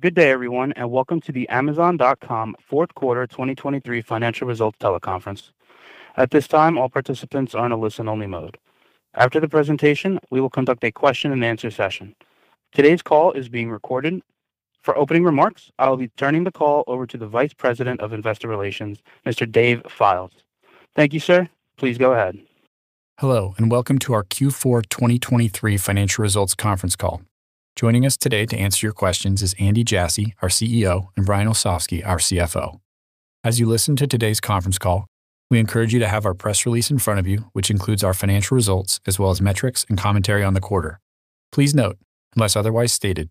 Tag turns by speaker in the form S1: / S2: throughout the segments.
S1: Good day, everyone, and welcome to the Amazon.com fourth quarter 2023 financial results teleconference. At this time, all participants are in a listen-only mode. After the presentation, we will conduct a question-and-answer session. Today's call is being recorded. For opening remarks, I will be turning the call over to the Vice President of Investor Relations, Mr. Dave Fildes. Thank you, sir. Please go ahead.
S2: Hello, and welcome to our Q4 2023 financial results conference call. Joining us today to answer your questions is Andy Jassy, our CEO, and Brian Olsavsky, our CFO. As you listen to today's conference call, we encourage you to have our press release in front of you, which includes our financial results as well as metrics and commentary on the quarter. Please note, unless otherwise stated,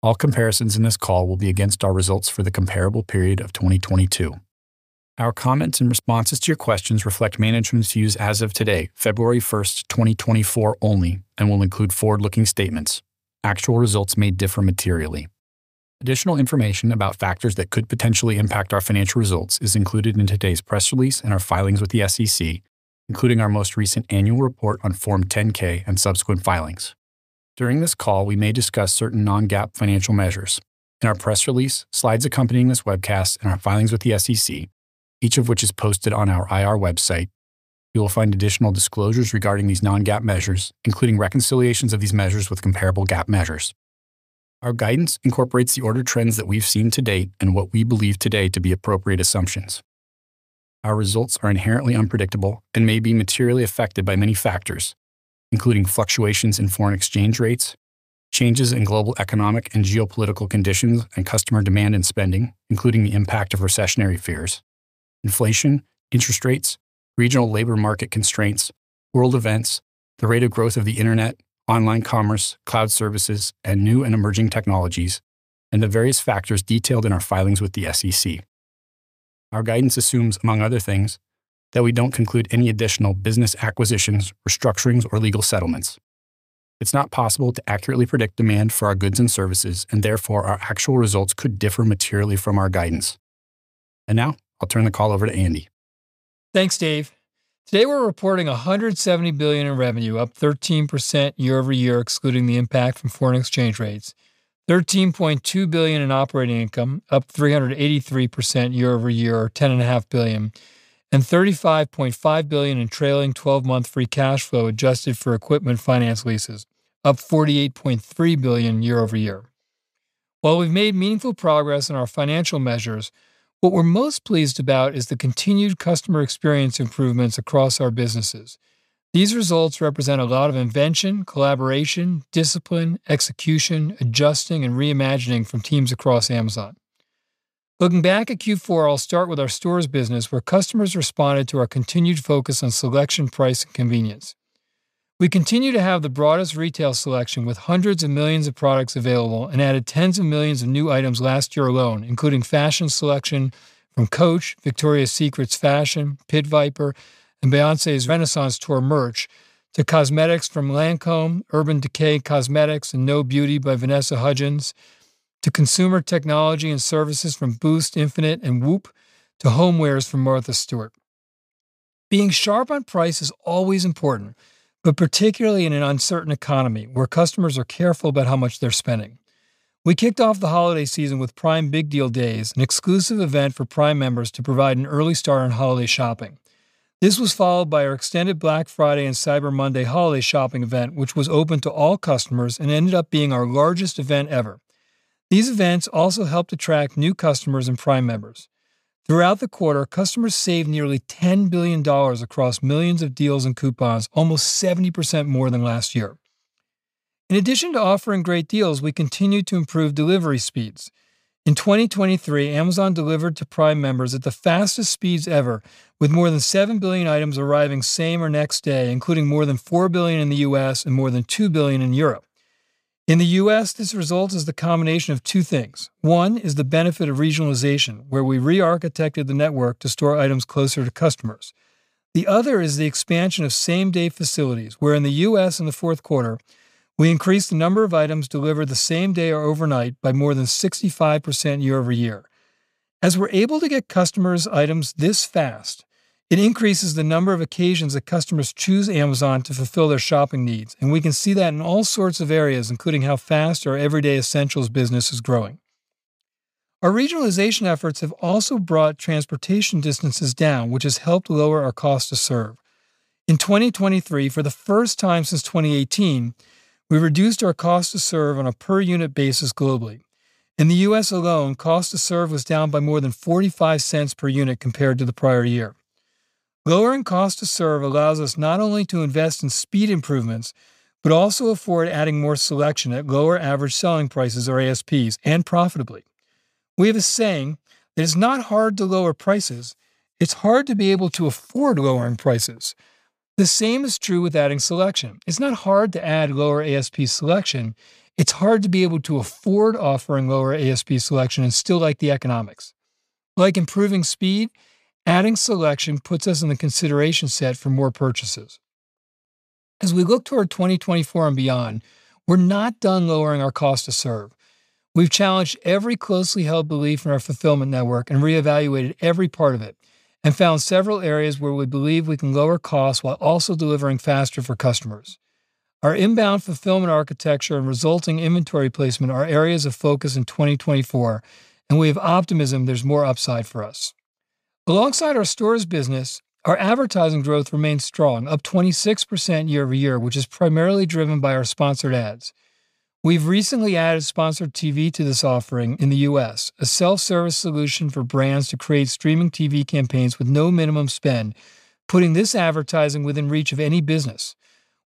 S2: all comparisons in this call will be against our results for the comparable period of 2022. Our comments and responses to your questions reflect management's views as of today, February 1st, 2024 only, and will include forward-looking statements. Actual results may differ materially. Additional information about factors that could potentially impact our financial results is included in today's press release and our filings with the SEC, including our most recent annual report on Form 10-K and subsequent filings. During this call, we may discuss certain non-GAAP financial measures. In our press release, slides accompanying this webcast, and our filings with the SEC, each of which is posted on our IR website, you will find additional disclosures regarding these non-GAAP measures, including reconciliations of these measures with comparable GAAP measures. Our guidance incorporates the order trends that we've seen to date and what we believe today to be appropriate assumptions. Our results are inherently unpredictable and may be materially affected by many factors, including fluctuations in foreign exchange rates, changes in global economic and geopolitical conditions and customer demand and spending, including the impact of recessionary fears, inflation, interest rates, regional labor market constraints, world events, the rate of growth of the internet, online commerce, cloud services, and new and emerging technologies, and the various factors detailed in our filings with the SEC. Our guidance assumes, among other things, that we don't conclude any additional business acquisitions, restructurings, or legal settlements. It's not possible to accurately predict demand for our goods and services, and therefore our actual results could differ materially from our guidance. And now, I'll turn the call over to Andy.
S3: Thanks, Dave. Today we're reporting 170 billion in revenue, up 13% year-over-year, excluding the impact from foreign exchange rates. 13.2 billion in operating income, up 383% year-over-year, or 10.5 billion, and $35.5 billion in trailing 12-month free cash flow adjusted for equipment finance leases, up 48.3 billion year-over-year. While we've made meaningful progress in our financial measures, what we're most pleased about is the continued customer experience improvements across our businesses. These results represent a lot of invention, collaboration, discipline, execution, adjusting, and reimagining from teams across Amazon. Looking back at Q4, I'll start with our stores business, where customers responded to our continued focus on selection, price, and convenience. We continue to have the broadest retail selection with hundreds of millions of products available and added tens of millions of new items last year alone, including fashion selection from Coach, Victoria's Secret's Fashion, Pit Viper, and Beyoncé's Renaissance Tour merch, to cosmetics from Lancôme, Urban Decay Cosmetics, and Know Beauty by Vanessa Hudgens, to consumer technology and services from Boost Infinite and Whoop, to homewares from Martha Stewart. Being sharp on price is always important, but particularly in an uncertain economy where customers are careful about how much they're spending. We kicked off the holiday season with Prime Big Deal Days, an exclusive event for Prime members to provide an early start on holiday shopping. This was followed by our extended Black Friday and Cyber Monday holiday shopping event, which was open to all customers and ended up being our largest event ever. These events also helped attract new customers and Prime members. Throughout the quarter, customers saved nearly $10 billion across millions of deals and coupons, almost 70% more than last year. In addition to offering great deals, we continue to improve delivery speeds. In 2023, Amazon delivered to Prime members at the fastest speeds ever, with more than 7 billion items arriving same or next day, including more than 4 billion in the US and more than 2 billion in Europe. In the US, this result is the combination of two things. One is the benefit of regionalization, where we re architected the network to store items closer to customers. The other is the expansion of same day facilities, where in the US in the fourth quarter, we increased the number of items delivered the same day or overnight by more than 65% year over year. As we're able to get customers' items this fast, it increases the number of occasions that customers choose Amazon to fulfill their shopping needs, and we can see that in all sorts of areas, including how fast our everyday essentials business is growing. Our regionalization efforts have also brought transportation distances down, which has helped lower our cost to serve. In 2023, for the first time since 2018, we reduced our cost to serve on a per unit basis globally. In the US alone, cost to serve was down by more than 45 cents per unit compared to the prior year. Lowering cost to serve allows us not only to invest in speed improvements, but also afford adding more selection at lower average selling prices or ASPs and profitably. We have a saying that it's not hard to lower prices, it's hard to be able to afford lowering prices. The same is true with adding selection. It's not hard to add lower ASP selection. It's hard to be able to afford offering lower ASP selection and still like the economics. Like improving speed, adding selection puts us in the consideration set for more purchases. As we look toward 2024 and beyond, we're not done lowering our cost to serve. We've challenged every closely held belief in our fulfillment network and reevaluated every part of it, and found several areas where we believe we can lower costs while also delivering faster for customers. Our inbound fulfillment architecture and resulting inventory placement are areas of focus in 2024, and we have optimism there's more upside for us. Alongside our stores business, our advertising growth remains strong, up 26% year over year, which is primarily driven by our sponsored ads. We've recently added sponsored TV to this offering in the US, a self service solution for brands to create streaming TV campaigns with no minimum spend, putting this advertising within reach of any business.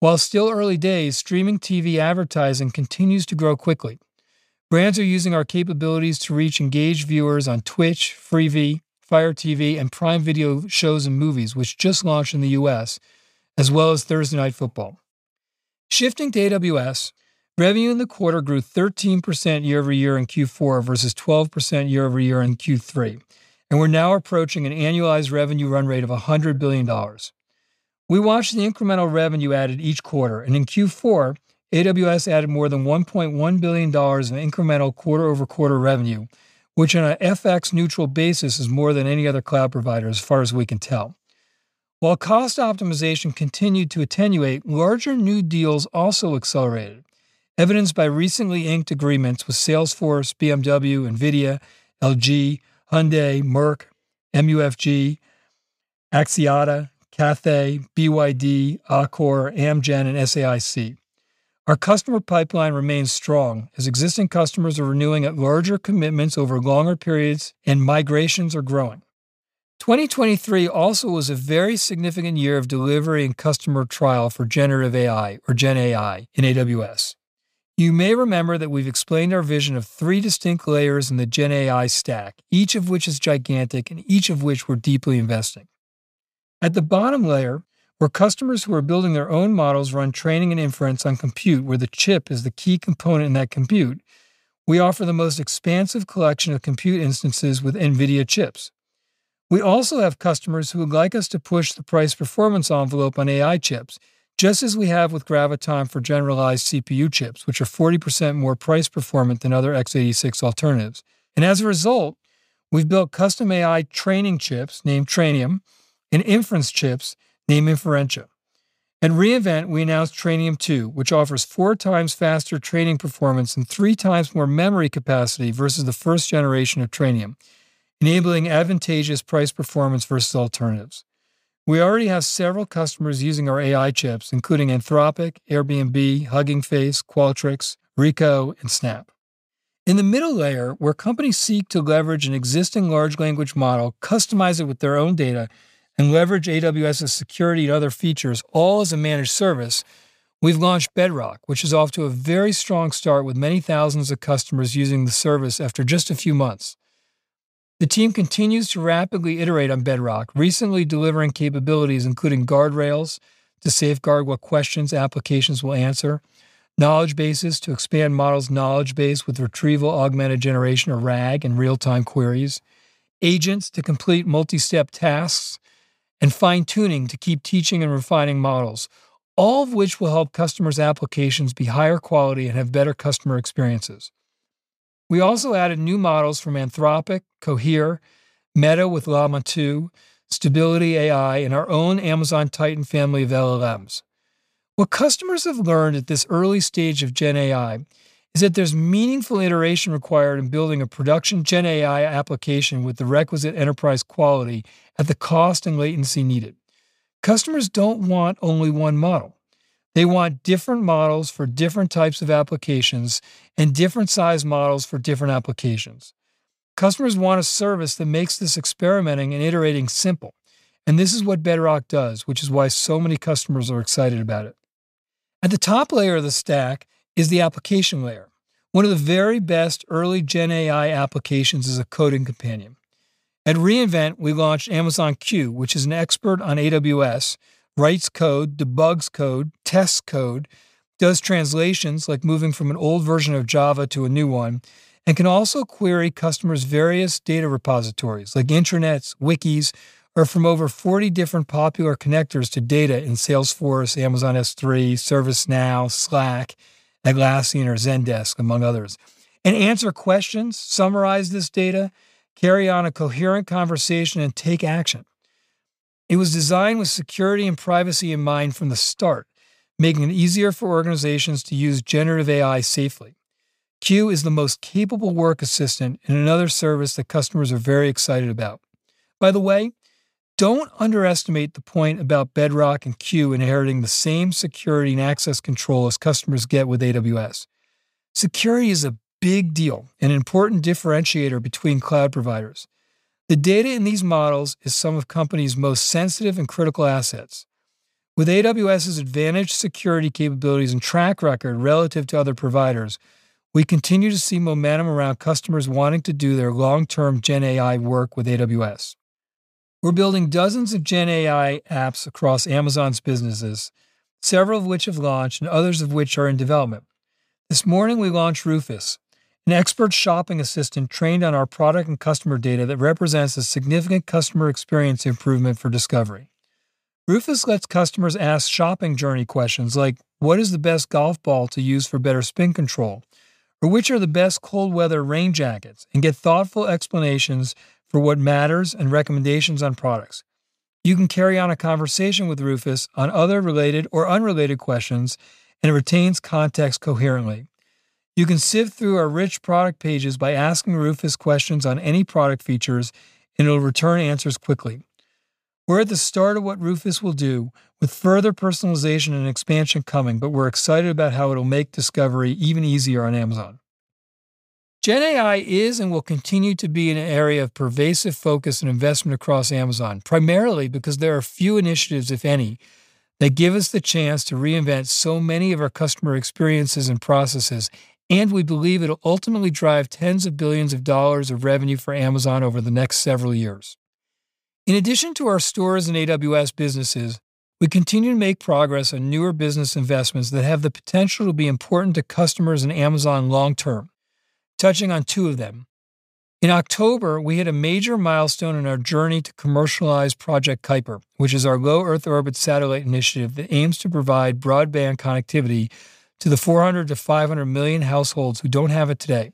S3: While still early days, streaming TV advertising continues to grow quickly. Brands are using our capabilities to reach engaged viewers on Twitch, Freevee, Fire TV, and Prime Video shows and movies, which just launched in the US, as well as Thursday Night Football. Shifting to AWS, revenue in the quarter grew 13% year over year in Q4 versus 12% year over year in Q3, and we're now approaching an annualized revenue run rate of $100 billion. We watched the incremental revenue added each quarter, and in Q4, AWS added more than $1.1 billion of incremental quarter over quarter revenue which on an FX neutral basis is more than any other cloud provider as far as we can tell. While cost optimization continued to attenuate, larger new deals also accelerated, evidenced by recently inked agreements with Salesforce, BMW, Nvidia, LG, Hyundai, Merck, MUFG, Axiata, Cathay, BYD, Accor, Amgen, and SAIC. Our customer pipeline remains strong as existing customers are renewing at larger commitments over longer periods and migrations are growing. 2023 also was a very significant year of delivery and customer trial for generative AI or Gen AI in AWS. You may remember that we've explained our vision of three distinct layers in the Gen AI stack, each of which is gigantic and each of which we're deeply investing. At the bottom layer, where customers who are building their own models run training and inference on compute, where the chip is the key component in that compute, we offer the most expansive collection of compute instances with NVIDIA chips. We also have customers who would like us to push the price performance envelope on AI chips, just as we have with Graviton for generalized CPU chips, which are 40% more price performant than other x86 alternatives. And as a result, we've built custom AI training chips named Trainium and inference chips named Inferentia. At reInvent, we announced Trainium 2, which offers four times faster training performance and three times more memory capacity versus the first generation of Trainium, enabling advantageous price performance versus alternatives. We already have several customers using our AI chips, including Anthropic, Airbnb, Hugging Face, Qualtrics, Ricoh, and Snap. In the middle layer, where companies seek to leverage an existing large language model, customize it with their own data, and leverage AWS's security and other features all as a managed service, we've launched Bedrock, which is off to a very strong start with many thousands of customers using the service after just a few months. The team continues to rapidly iterate on Bedrock, recently delivering capabilities including guardrails to safeguard what questions applications will answer, knowledge bases to expand models' knowledge base with retrieval augmented generation or RAG and real time queries, agents to complete multi step tasks and fine tuning to keep teaching and refining models, all of which will help customers' applications be higher quality and have better customer experiences. We also added new models from Anthropic, Cohere, Meta with Llama 2, Stability AI, and our own Amazon Titan family of LLMs. What customers have learned at this early stage of Gen AI is that there's meaningful iteration required in building a production Gen AI application with the requisite enterprise quality at the cost and latency needed. Customers don't want only one model. They want different models for different types of applications and different size models for different applications. Customers want a service that makes this experimenting and iterating simple. And this is what Bedrock does, which is why so many customers are excited about it. At the top layer of the stack is the application layer. One of the very best early Gen AI applications is a coding companion. At reInvent, we launched Amazon Q, which is an expert on AWS, writes code, debugs code, tests code, does translations like moving from an old version of Java to a new one, and can also query customers' various data repositories like intranets, wikis, or from over 40 different popular connectors to data in Salesforce, Amazon S3, ServiceNow, Slack, Atlassian, or Zendesk, among others, and answer questions, summarize this data, carry on a coherent conversation, and take action. It was designed with security and privacy in mind from the start, making it easier for organizations to use generative AI safely. Q is the most capable work assistant and another service that customers are very excited about. By the way, don't underestimate the point about Bedrock and Q inheriting the same security and access control as customers get with AWS. Security is a big deal, an important differentiator between cloud providers. The data in these models is some of companies' most sensitive and critical assets. With AWS's advantaged security capabilities and track record relative to other providers, we continue to see momentum around customers wanting to do their long term Gen AI work with AWS. We're building dozens of Gen AI apps across Amazon's businesses, several of which have launched and others of which are in development. This morning, we launched Rufus, an expert shopping assistant trained on our product and customer data that represents a significant customer experience improvement for discovery. Rufus lets customers ask shopping journey questions like What is the best golf ball to use for better spin control? or which are the best cold weather rain jackets, and get thoughtful explanations for what matters and recommendations on products. You can carry on a conversation with Rufus on other related or unrelated questions, and it retains context coherently. You can sift through our rich product pages by asking Rufus questions on any product features, and it'll return answers quickly. We're at the start of what Rufus will do, with further personalization and expansion coming, but we're excited about how it'll make discovery even easier on Amazon. Gen AI is and will continue to be an area of pervasive focus and investment across Amazon, primarily because there are few initiatives, if any, that give us the chance to reinvent so many of our customer experiences and processes, and we believe it'll ultimately drive tens of billions of dollars of revenue for Amazon over the next several years. In addition to our stores and AWS businesses, we continue to make progress on newer business investments that have the potential to be important to customers and Amazon long term touching on two of them. In October, we hit a major milestone in our journey to commercialize Project Kuiper, which is our low Earth orbit satellite initiative that aims to provide broadband connectivity to the 400 to 500 million households who don't have it today.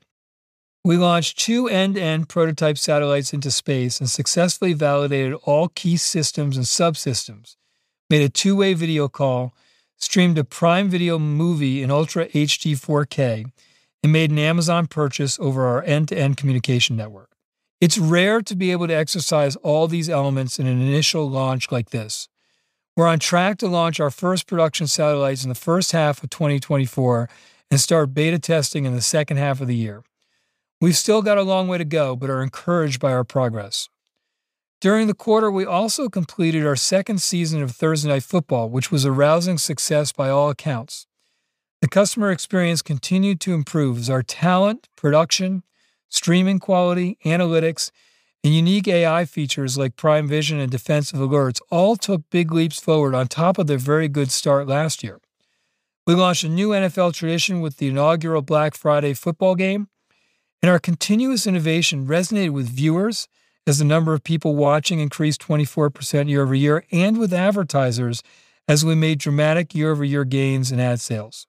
S3: We launched two end to end prototype satellites into space and successfully validated all key systems and subsystems, made a two way video call, streamed a Prime Video movie in Ultra HD 4K, and made an Amazon purchase over our end to end communication network. It's rare to be able to exercise all these elements in an initial launch like this. We're on track to launch our first production satellites in the first half of 2024 and start beta testing in the second half of the year. We've still got a long way to go, but are encouraged by our progress. During the quarter, we also completed our second season of Thursday Night Football, which was a rousing success by all accounts. The customer experience continued to improve as our talent, production, streaming quality, analytics, and unique AI features like Prime Vision and defensive alerts all took big leaps forward on top of their very good start last year. We launched a new NFL tradition with the inaugural Black Friday football game, and our continuous innovation resonated with viewers as the number of people watching increased 24% year over year, and with advertisers as we made dramatic year over year gains in ad sales.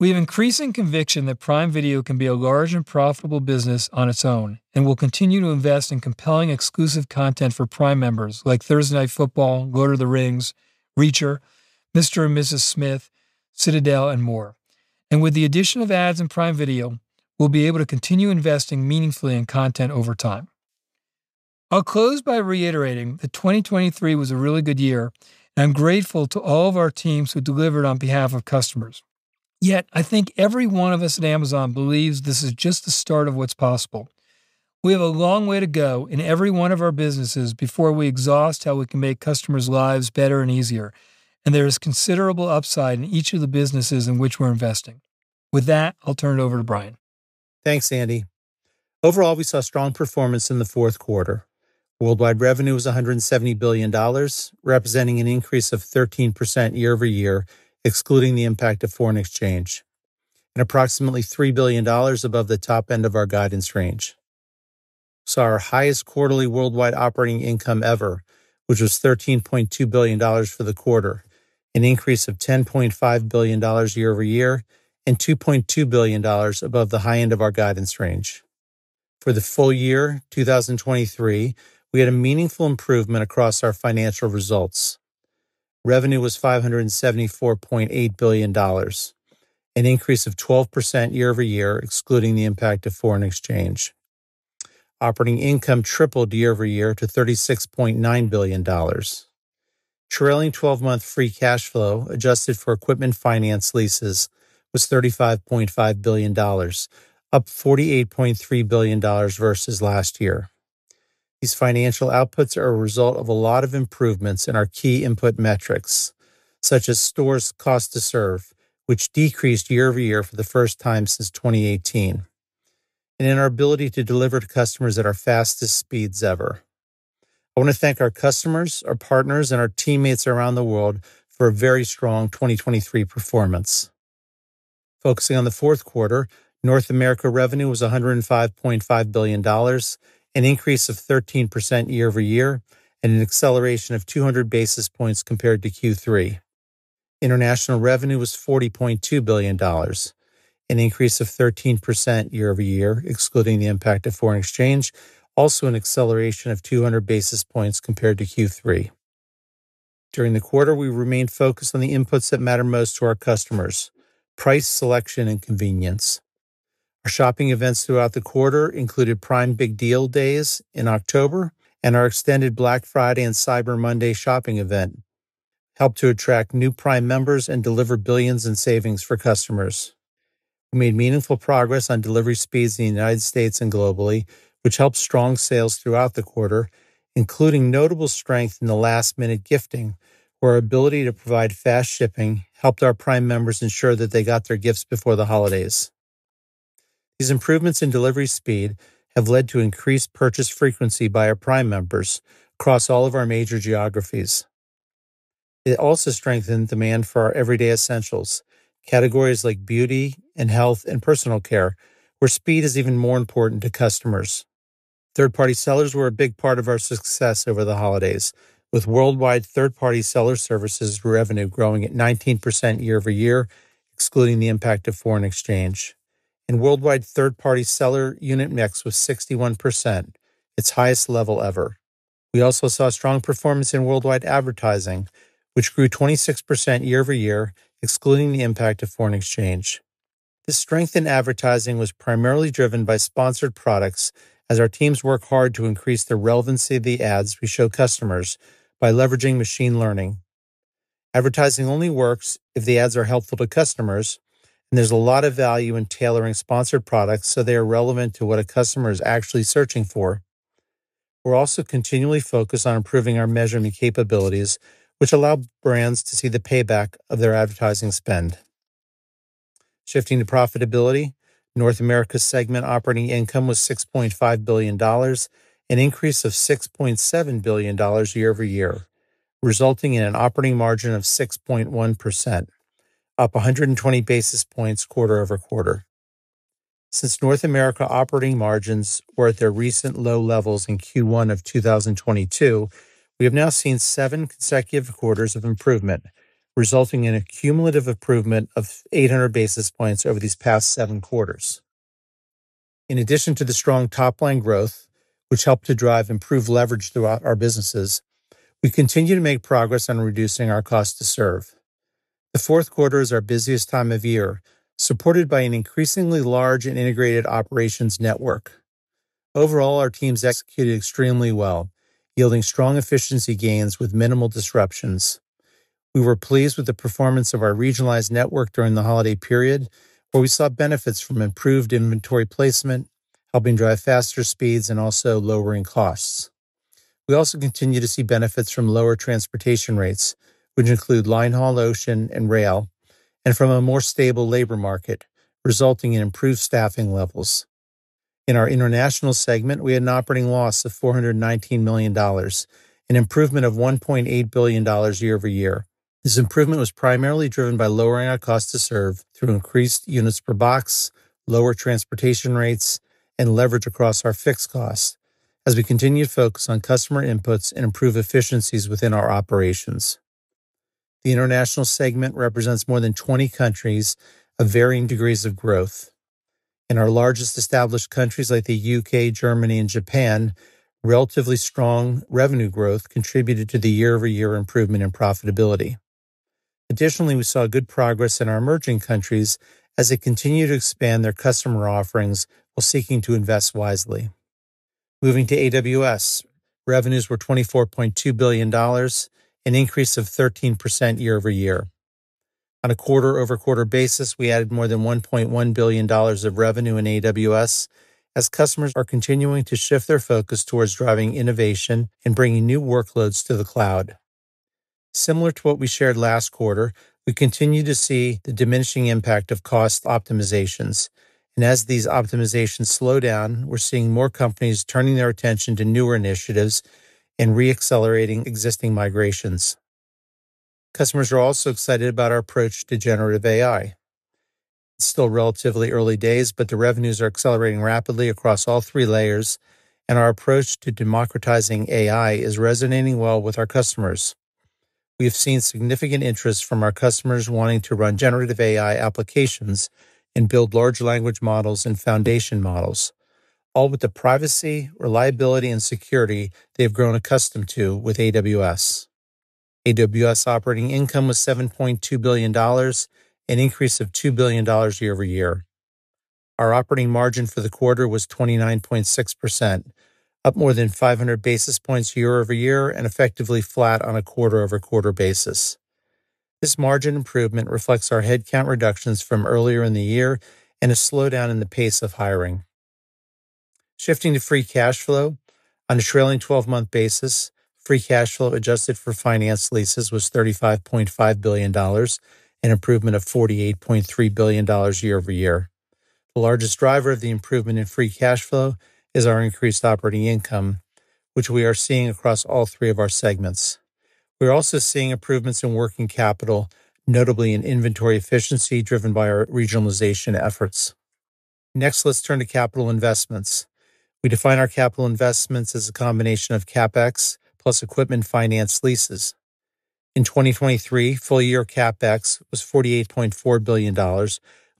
S3: We have increasing conviction that Prime Video can be a large and profitable business on its own, and will continue to invest in compelling exclusive content for Prime members like Thursday Night Football, Lord of the Rings, Reacher, Mr. and Mrs. Smith, Citadel, and more. And with the addition of ads in Prime Video, we'll be able to continue investing meaningfully in content over time. I'll close by reiterating that 2023 was a really good year, and I'm grateful to all of our teams who delivered on behalf of customers. Yet, I think every one of us at Amazon believes this is just the start of what's possible. We have a long way to go in every one of our businesses before we exhaust how we can make customers' lives better and easier, and there is considerable upside in each of the businesses in which we're investing. With that, I'll turn it over to Brian.
S4: Thanks, Andy. Overall, we saw strong performance in the fourth quarter. Worldwide revenue was $170 billion, representing an increase of 13% year over year, excluding the impact of foreign exchange, and approximately $3 billion above the top end of our guidance range. Saw our highest quarterly worldwide operating income ever, which was $13.2 billion for the quarter, an increase of $10.5 billion year over year and $2.2 billion above the high end of our guidance range. For the full year 2023, we had a meaningful improvement across our financial results. Revenue was $574.8 billion, an increase of 12% year over year, excluding the impact of foreign exchange. Operating income tripled year over year to $36.9 billion. Trailing 12-month free cash flow, adjusted for equipment finance leases, was $35.5 billion, up $48.3 billion versus last year. These financial outputs are a result of a lot of improvements in our key input metrics, such as stores cost to serve, which decreased year over year for the first time since 2018, and in our ability to deliver to customers at our fastest speeds ever. I want to thank our customers, our partners, and our teammates around the world for a very strong 2023 performance. Focusing on the fourth quarter, North America revenue was $105.5 billion, an increase of 13% year over year, and an acceleration of 200 basis points compared to Q3. International revenue was $40.2 billion, an increase of 13% year over year, excluding the impact of foreign exchange, also an acceleration of 200 basis points compared to Q3. During the quarter, we remained focused on the inputs that matter most to our customers: price, selection, and convenience. Our shopping events throughout the quarter included Prime Big Deal Days in October, and our extended Black Friday and Cyber Monday shopping event helped to attract new Prime members and deliver billions in savings for customers. We made meaningful progress on delivery speeds in the United States and globally, which helped strong sales throughout the quarter, including notable strength in the last-minute gifting, where our ability to provide fast shipping helped our Prime members ensure that they got their gifts before the holidays. These improvements in delivery speed have led to increased purchase frequency by our Prime members across all of our major geographies. It also strengthened demand for our everyday essentials, categories like beauty and health and personal care, where speed is even more important to customers. Third-party sellers were a big part of our success over the holidays, with worldwide third-party seller services revenue growing at 19% year over year, excluding the impact of foreign exchange and worldwide third-party seller unit mix was 61%, its highest level ever. We also saw strong performance in worldwide advertising, which grew 26% year over year, excluding the impact of foreign exchange. This strength in advertising was primarily driven by sponsored products as our teams work hard to increase the relevancy of the ads we show customers by leveraging machine learning. Advertising only works if the ads are helpful to customers, and there's a lot of value in tailoring sponsored products so they are relevant to what a customer is actually searching for. We're also continually focused on improving our measurement capabilities, which allow brands to see the payback of their advertising spend. Shifting to profitability, North America's segment operating income was $6.5 billion, an increase of $6.7 billion year over year, resulting in an operating margin of 6.1% up 120 basis points quarter over quarter. Since North America operating margins were at their recent low levels in Q1 of 2022, we have now seen seven consecutive quarters of improvement, resulting in a cumulative improvement of 800 basis points over these past seven quarters. In addition to the strong top-line growth, which helped to drive improved leverage throughout our businesses, we continue to make progress on reducing our cost to serve. The fourth quarter is our busiest time of year, supported by an increasingly large and integrated operations network. Overall, our teams executed extremely well, yielding strong efficiency gains with minimal disruptions. We were pleased with the performance of our regionalized network during the holiday period, where we saw benefits from improved inventory placement, helping drive faster speeds and also lowering costs. We also continue to see benefits from lower transportation rates, which include line haul ocean and rail, and from a more stable labor market, resulting in improved staffing levels. In our international segment, we had an operating loss of $419 million, an improvement of $1.8 billion year over year. This improvement was primarily driven by lowering our cost to serve through increased units per box, lower transportation rates, and leverage across our fixed costs as we continue to focus on customer inputs and improve efficiencies within our operations. The international segment represents more than 20 countries of varying degrees of growth. In our largest established countries like the U.K., Germany, and Japan, relatively strong revenue growth contributed to the year-over-year improvement in profitability. Additionally, we saw good progress in our emerging countries as they continue to expand their customer offerings while seeking to invest wisely. Moving to AWS, revenues were $24.2 billion, an increase of 13% year-over-year. On a quarter-over-quarter basis, we added more than $1.1 billion of revenue in AWS as customers are continuing to shift their focus towards driving innovation and bringing new workloads to the cloud. Similar to what we shared last quarter, we continue to see the diminishing impact of cost optimizations. And as these optimizations slow down, we're seeing more companies turning their attention to newer initiatives and re-accelerating existing migrations. Customers are also excited about our approach to generative AI. It's still relatively early days, but the revenues are accelerating rapidly across all three layers, and our approach to democratizing AI is resonating well with our customers. We have seen significant interest from our customers wanting to run generative AI applications and build large language models and foundation models, all with the privacy, reliability, and security they have grown accustomed to with AWS. AWS operating income was $7.2 billion, an increase of $2 billion year over year. Our operating margin for the quarter was 29.6%, up more than 500 basis points year over year and effectively flat on a quarter over quarter basis. This margin improvement reflects our headcount reductions from earlier in the year and a slowdown in the pace of hiring. Shifting to free cash flow, on a trailing 12-month basis, free cash flow adjusted for finance leases was $35.5 billion, an improvement of $48.3 billion year over year. The largest driver of the improvement in free cash flow is our increased operating income, which we are seeing across all three of our segments. We're also seeing improvements in working capital, notably in inventory efficiency driven by our regionalization efforts. Next, let's turn to capital investments. We define our capital investments as a combination of CapEx plus equipment finance leases. In 2023, full-year CapEx was $48.4 billion,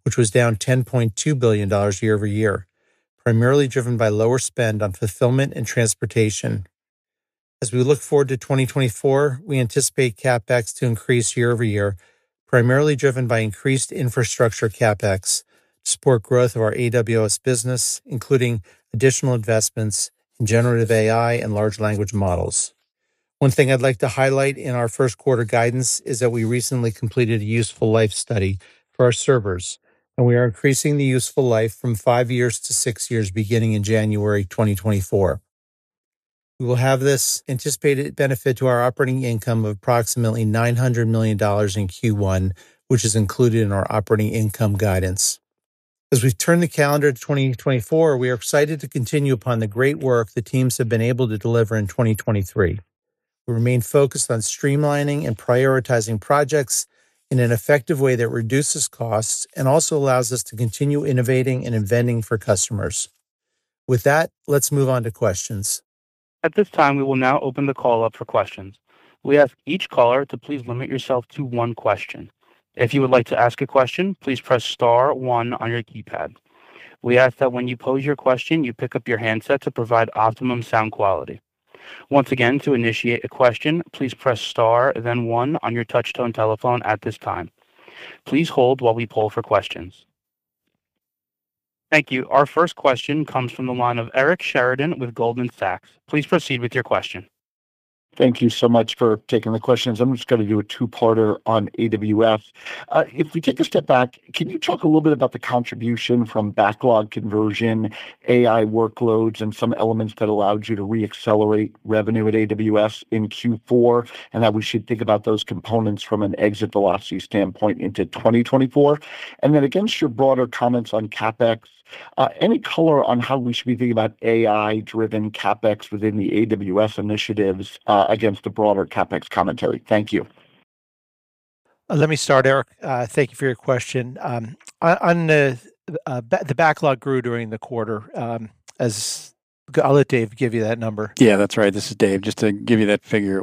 S4: which was down $10.2 billion year over year, primarily driven by lower spend on fulfillment and transportation. As we look forward to 2024, we anticipate CapEx to increase year over year, primarily driven by increased infrastructure CapEx to support growth of our AWS business, including additional investments in generative AI and large language models. One thing I'd like to highlight in our first quarter guidance is that we recently completed a useful life study for our servers, and we are increasing the useful life from five years to six years beginning in January 2024. We will have this anticipated benefit to our operating income of approximately $900 million in Q1, which is included in our operating income guidance. As we turn the calendar to 2024, we are excited to continue upon the great work the teams have been able to deliver in 2023. We remain focused on streamlining and prioritizing projects in an effective way that reduces costs and also allows us to continue innovating and inventing for customers. With that, let's move on to questions.
S1: At this time, we will now open the call up for questions. We ask each caller to please limit yourself to one question. If you would like to ask a question, please press star one on your keypad. We ask that when you pose your question, you pick up your handset to provide optimum sound quality. Once again, to initiate a question, please press star, then one on your touch-tone telephone at this time. Please hold while we poll for questions. Thank you. Our first question comes from the line of Eric Sheridan with Goldman Sachs. Please proceed with your question.
S5: Thank you so much for taking the questions. I'm just going to do a two-parter on AWS. Uh, if we take a step back, can you talk a little bit about the contribution from backlog conversion, AI workloads, and some elements that allowed you to re-accelerate revenue at AWS in Q4, and how we should think about those components from an exit velocity standpoint into 2024? And then against your broader comments on CapEx, Uh, any color on how we should be thinking about AI-driven CapEx within the AWS initiatives, uh, against the broader CapEx commentary? Thank you.
S4: Uh, let me start, Eric. Thank you for your question. Um, on the backlog grew during the quarter. Um, I'll let Dave give you that number.
S6: Yeah, that's right. This is Dave. Just to give you that figure,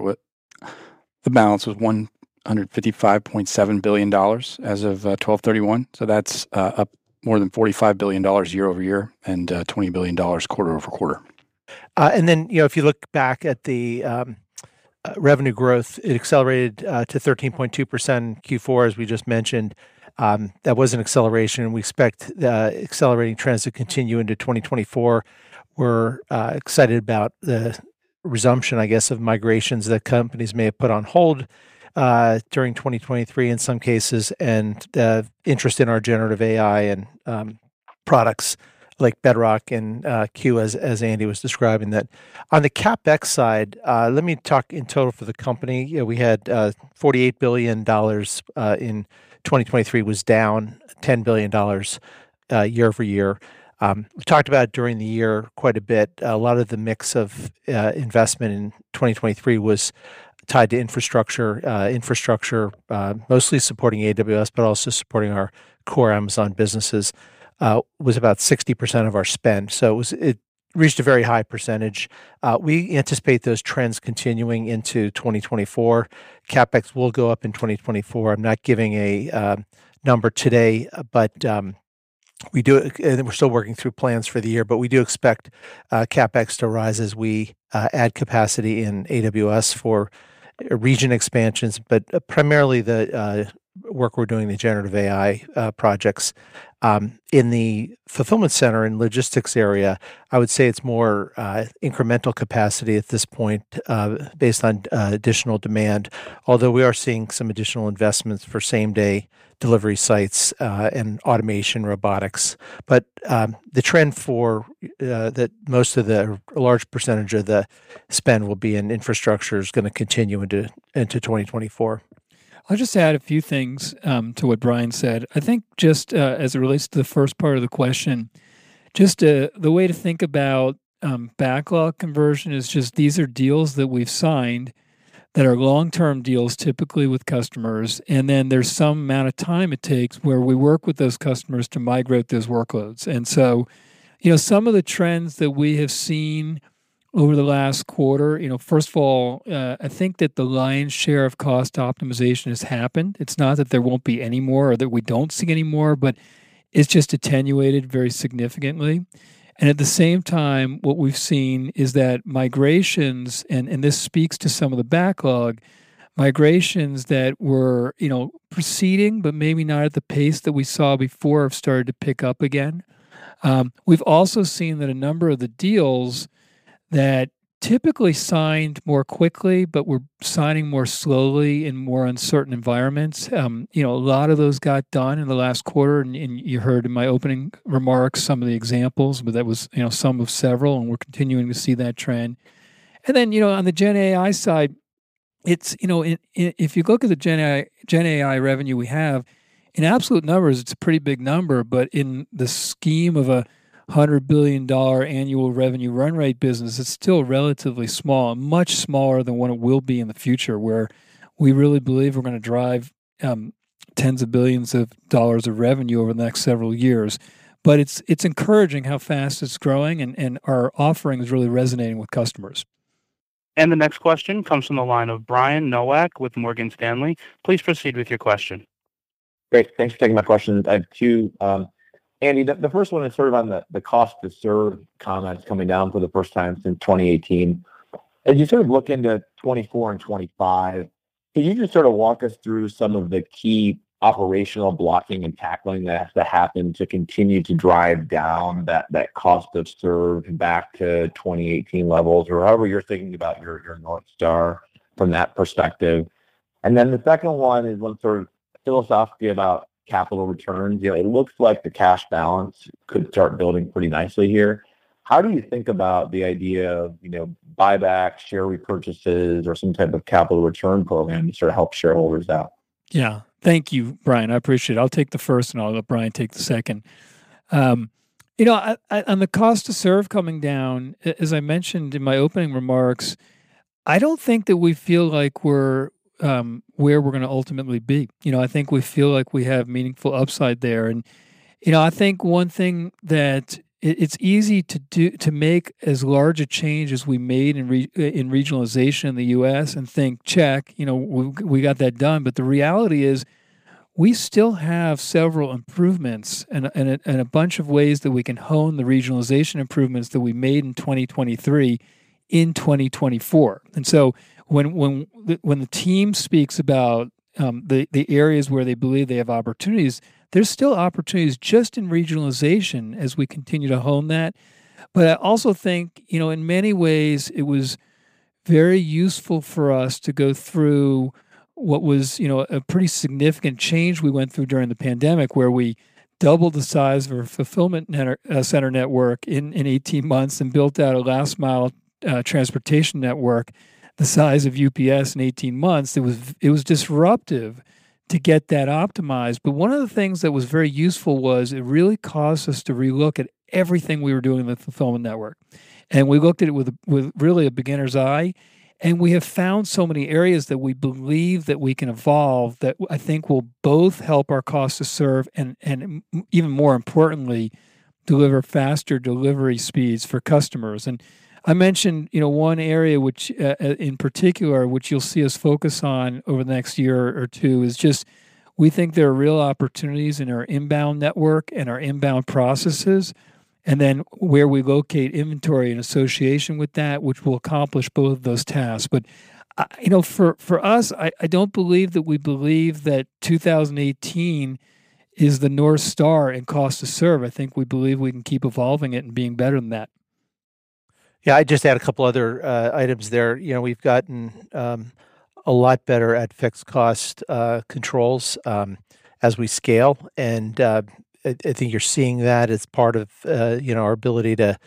S6: the balance was $155.7 billion as of 12/31. So that's up more than $45 billion year-over-year and uh, $20 billion quarter-over-quarter.
S4: Uh, and then, you know, if you look back at the um, uh, revenue growth, it accelerated to 13.2% in Q4, as we just mentioned. Um, that was an acceleration, and we expect the accelerating trends to continue into 2024. We're excited about the resumption, I guess, of migrations that companies may have put on hold Uh, during 2023 in some cases, and uh, interest in our generative AI and um, products like Bedrock and uh, Q, as as Andy was describing that. On the CapEx side, let me talk in total for the company. You know, we had $48 billion in 2023, was down $10 billion year-over-year. Um, we talked about during the year quite a bit. A lot of the mix of investment in 2023 was tied to infrastructure. Uh, infrastructure, uh, mostly supporting AWS, but also supporting our core Amazon businesses, uh, was about 60% of our spend. So it was it reached a very high percentage. We anticipate those trends continuing into 2024. CapEx will go up in 2024. I'm not giving a um, number today, but um, we do, and we're still working through plans for the year, but we do expect CapEx to rise as we add capacity in AWS for region expansions, but uh, primarily the uh, work we're doing in the generative AI uh, projects. Um, in the fulfillment center and logistics area, I would say it's more uh, incremental capacity at this point, uh, based on additional demand. Although we are seeing some additional investments for same-day delivery sites and automation robotics. But um, the trend for that most of the large percentage of the spend will be in infrastructure is gonna continue into, into 2024.
S3: I'll just add a few things um, to what Brian said. I think just uh, as it relates to the first part of the question, just uh, the way to think about um, backlog conversion is just these are deals that we've signed that are long-term deals, typically with customers, and then there's some amount of time it takes where we work with those customers to migrate those workloads. And so, you know, some of the trends that we have seen over the last quarter, you know, first of all, uh, I think that the lion's share of cost optimization has happened. It's not that there won't be any more or that we don't see any more, but it's just attenuated very significantly. And at the same time, what we've seen is that migrations, and and this speaks to some of the backlog, migrations that were, you know, proceeding, but maybe not at the pace that we saw before, have started to pick up again. Um, we've also seen that a number of the deals that typically signed more quickly, but were signing more slowly in more uncertain environments, um, you know, a lot of those got done in the last quarter, and you heard in my opening remarks some of the examples, but that was, you know, some of several, and we're continuing to see that trend. And then, you know, on the Gen AI side, it's, you know, if you look at the Gen AI revenue we have, in absolute numbers, it's a pretty big number, but in the scheme of a $100 billion annual revenue run rate business, it's still relatively small, and much smaller than what it will be in the future, where we really believe we're gonna drive um, tens of billions of dollars of revenue over the next several years. But it's it's encouraging how fast it's growing, and our offering is really resonating with customers.
S1: And the next question comes from the line of Brian Nowak with Morgan Stanley. Please proceed with your question.
S7: Great. Thanks for taking my question. I have two. Um, Andy, the first one is sort of on the the cost to serve comments coming down for the first time since 2018. As you sort of look into 24 and 25, can you just sort of walk us through some of the key operational blocking and tackling that has to happen to continue to drive down that that cost of serve back to 2018 levels, or however you're thinking about your your North Star from that perspective? And then the second one is one sort of philosophy about capital returns. You know, it looks like the cash balance could start building pretty nicely here. How do you think about the idea of, you know, buyback, share repurchases, or some type of capital return program to sort of help shareholders out?
S3: Yeah. Thank you, Brian. I appreciate it. I'll take the first and I'll let Brian take the second. Um, you know, I, I, on the cost to serve coming down, as I mentioned in my opening remarks, I don't think that we feel like we're um, where we're going to ultimately be. You know, I think we feel like we have meaningful upside there, and you know, I think one thing that it, it's easy to do to make as large a change as we made in re, in regionalization in the U.S. and think check, you know, we, we got that done. But the reality is, we still have several improvements and, and, a, and a bunch of ways that we can hone the regionalization improvements that we made in 2023 in 2024. And so when when when the team speaks about um, the the areas where they believe they have opportunities, there's still opportunities just in regionalization as we continue to hone that. But I also think you know in many ways it was very useful for us to go through what was you know a pretty significant change we went through during the pandemic where we doubled the size of our fulfillment net, uh, center network in, in 18 months and built out a last mile uh, transportation network the size of UPS in 18 months, it was it was disruptive to get that optimized. But one of the things that was very useful was it really caused us to relook at everything we were doing in the fulfillment network, and we looked at it with with really a beginner's eye. And we have found so many areas that we believe that we can evolve that I think will both help our cost to serve and and even more importantly, deliver faster delivery speeds for customers. And I mentioned, you know, one area which, uh, uh, in particular, which you'll see us focus on over the next year or two, is just we think there are real opportunities in our inbound network and our inbound processes, and then where we locate inventory in association with that, which will accomplish both of those tasks. But uh, you know, for for us, I, I don't believe that we believe that 2018 is the north star in cost to serve. I think we believe we can keep evolving it and being better than that.
S4: Yeah, I just add a couple other uh, items there. You know, we've gotten um, a lot better at fixed cost uh, controls um, as we scale, and uh, I, I, think you're seeing that as part of uh, you know our ability to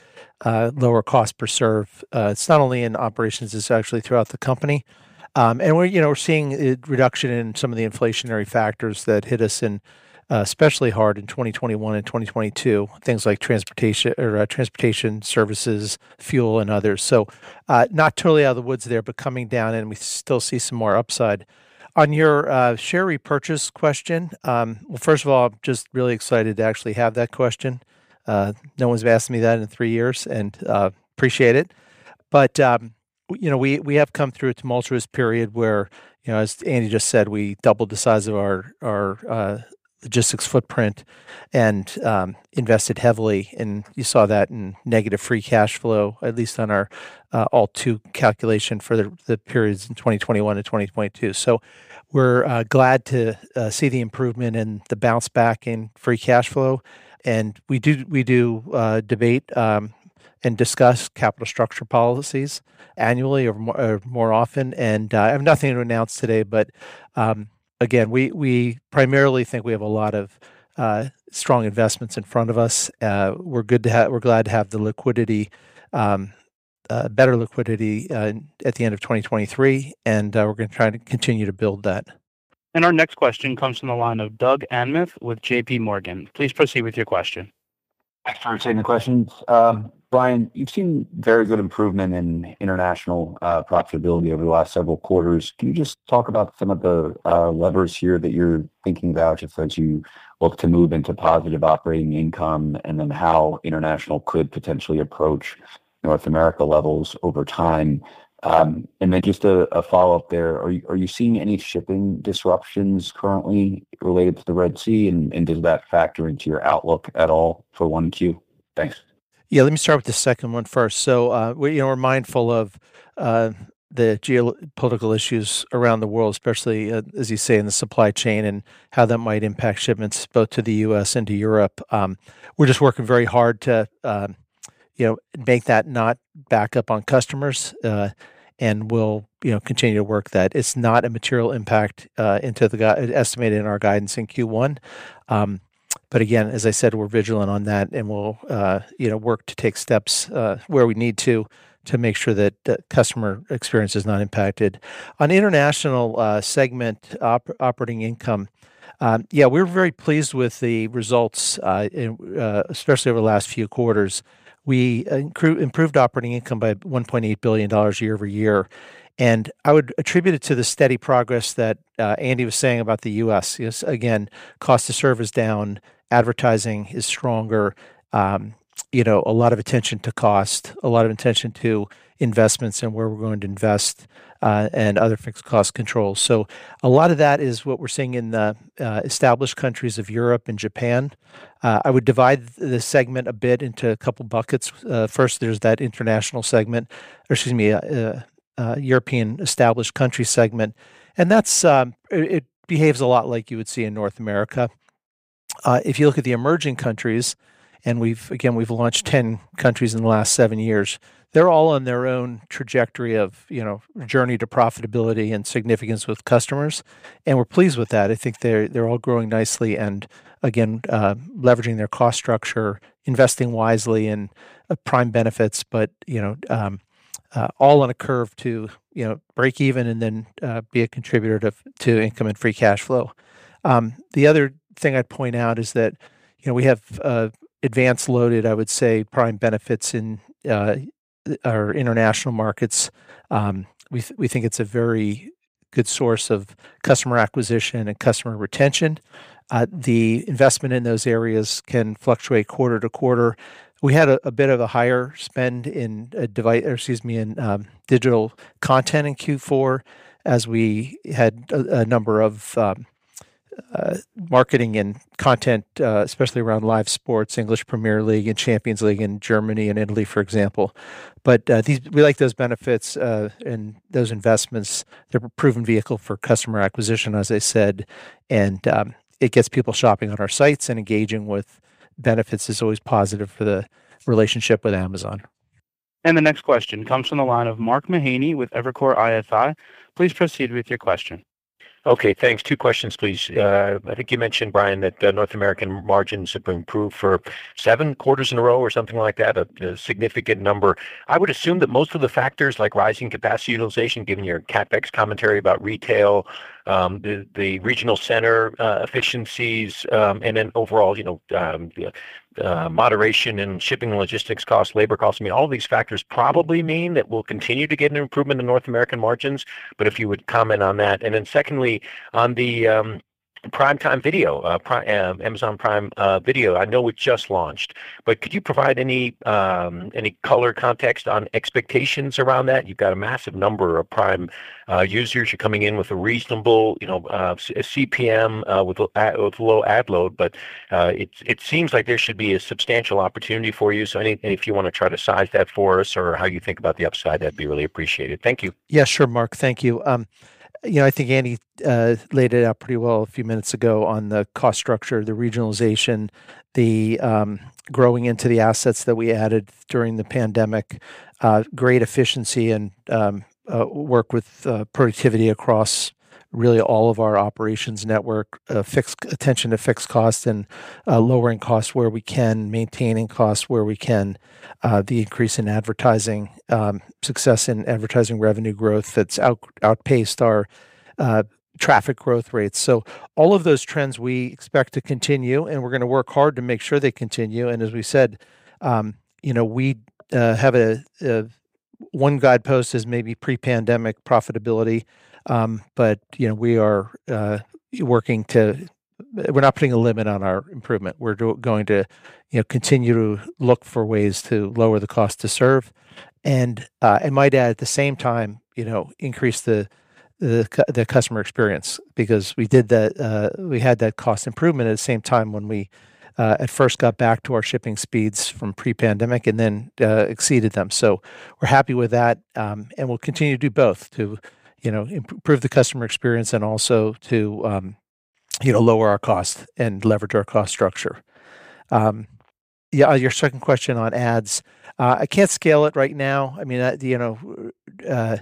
S4: uh, lower cost per serve. Uh, it's not only in operations; it's actually throughout the company. Um, and we're you know we're seeing a reduction in some of the inflationary factors that hit us in uh, especially hard in 2021 and 2022. Things like transportation or uh, transportation services, fuel, and others. So, uh, not totally out of the woods there, but coming down, and we still see some more upside. On your uh, share repurchase question, um, well, first of all, I'm just really excited to actually have that question. Uh, no one's asked me that in three years, and appreciate it. But um, you know, we we have come through a tumultuous period where you know, as Andy just said, we doubled the size of our our uh, logistics footprint and um, invested heavily. And you saw that in negative free cash flow, at least on our uh, Alt2 calculation for the, the periods in 2021 and 2022. So we're uh, glad to uh, see the improvement and the bounce back in free cash flow. And we do we do uh, debate um, and discuss capital structure policies annually or more, or more often. And uh, I have nothing to announce today, but um, again, we we primarily think we have a lot of uh, strong investments in front of us. Uh, we're good to have. We're glad to have the liquidity, um, uh, better liquidity uh, at the end of 2023, and uh, we're going to try to continue to build that.
S1: And our next question comes from the line of Doug Anmuth with J.P. Morgan. Please proceed with your question.
S7: Thanks for taking the questions. Um, Brian, you've seen very good improvement in international uh, profitability over the last several quarters. Can you just talk about some of the uh, levers here that you're thinking about just as you look to move into positive operating income, and then how international could potentially approach North America levels over time? Um, and then just a follow-up there, are you seeing any shipping disruptions currently related to the Red Sea, and does that factor into your outlook at all for 1Q? Thanks.
S4: Yeah, let me start with the second one first. So, uh, we, you know, we're mindful of uh, the geopolitical issues around the world, especially uh, as you say in the supply chain and how that might impact shipments both to the U.S. and to Europe. Um, we're just working very hard to, uh, you know, make that not back up on customers, uh, and we'll you know continue to work that. It's not a material impact uh, into the estimated in our guidance in Q1. Um, but again, as I said, we're vigilant on that, and we'll uh, you know work to take steps uh, where we need to to make sure that the customer experience is not impacted. On international uh, segment op- operating income, um, yeah, we're very pleased with the results, uh, in, uh, especially over the last few quarters. We improved operating income by $1.8 billion year over year. And I would attribute it to the steady progress that uh, Andy was saying about the US. Yes, again, cost to serve is down, advertising is stronger, um, you know, a lot of attention to cost, a lot of attention to investments and where we're going to invest, uh, and other fixed cost controls. So a lot of that is what we're seeing in the uh, established countries of Europe and Japan. Uh, I would divide the segment a bit into a couple buckets. Uh, first, there's that international segment, or excuse me, uh, uh, European established country segment, and that's um, it, it, behaves a lot like you would see in North America. If you look at the emerging countries, and we've again we've launched 10 countries in the last seven years they're all on their own trajectory of you know journey to profitability and significance with customers and we're pleased with that. I think they're they're all growing nicely and again uh, leveraging their cost structure investing wisely in uh, prime benefits but you know um, uh, all on a curve to you know break even and then uh, be a contributor to, to income and free cash flow. Um, the other thing i'd point out is that you know we have uh, advanced loaded, I would say, prime benefits in uh, our international markets. Um, we th- we think it's a very good source of customer acquisition and customer retention. Uh, the investment in those areas can fluctuate quarter to quarter. We had a, a bit of a higher spend in a device, excuse me, in um, digital content in Q4 as we had a, a number of um, uh, marketing and content, uh, especially around live sports, English Premier League and Champions League in Germany and Italy, for example. But uh, these we like those benefits uh, and those investments. They're a proven vehicle for customer acquisition, as I said, and um, it gets people shopping on our sites and engaging with benefits is always positive for the relationship with Amazon.
S1: And the next question comes from the line of Mark Mahaney with Evercore ISI. Please proceed with your question.
S8: Okay, thanks. Two questions, please. Uh, I think you mentioned, Brian, that uh, North American margins have improved for seven quarters in a row or something like that, a, a, significant number. I would assume that most of the factors like rising capacity utilization, given your CapEx commentary about retail, um, the, the regional center uh, efficiencies, um, and then overall, you know, um, uh, moderation in shipping and logistics costs, labor costs. I mean, all these factors probably mean that we'll continue to get an improvement in North American margins. But if you would comment on that, and then secondly, on the um, Primetime Video, uh, Prime, uh, Amazon Prime uh, Video. I know it just launched, but could you provide any um, any color context on expectations around that? You've got a massive number of Prime uh, users. You're coming in with a reasonable, you know, uh, CPM uh, with, with low ad load, but it it seems like there should be a substantial opportunity for you. So, any, if you want to try to size that for us, or how you think about the upside, that'd be really appreciated. Thank you.
S4: Yeah, sure, Mark. Thank you. Um, you know, I think Andy uh, laid it out pretty well a few minutes ago on the cost structure, the regionalization, the um, growing into the assets that we added during the pandemic, uh, great efficiency and um, uh, work with uh, productivity across really all of our operations network, uh, fixed attention to fixed costs and uh, lowering costs where we can, maintaining costs where we can, uh, the increase in advertising, um, success in advertising revenue growth that's out, outpaced our uh, traffic growth rates. So all of those trends we expect to continue, and we're going to work hard to make sure they continue. And as we said, um, you know, we uh, have a, a one guidepost is maybe pre-pandemic profitability. Um, but you know, we are uh, working to. We're not putting a limit on our improvement. We're do, going to, you know, continue to look for ways to lower the cost to serve, and uh, I might add at the same time, you know, increase the the the customer experience because we did that. Uh, we had that cost improvement at the same time when we uh, at first got back to our shipping speeds from pre-pandemic and then uh, exceeded them. So we're happy with that, um, and we'll continue to do both to, you know, improve the customer experience and also to, um, you know, lower our cost and leverage our cost structure. Um, yeah, your second question on ads, uh, I can't scale it right now. I mean, you know, uh,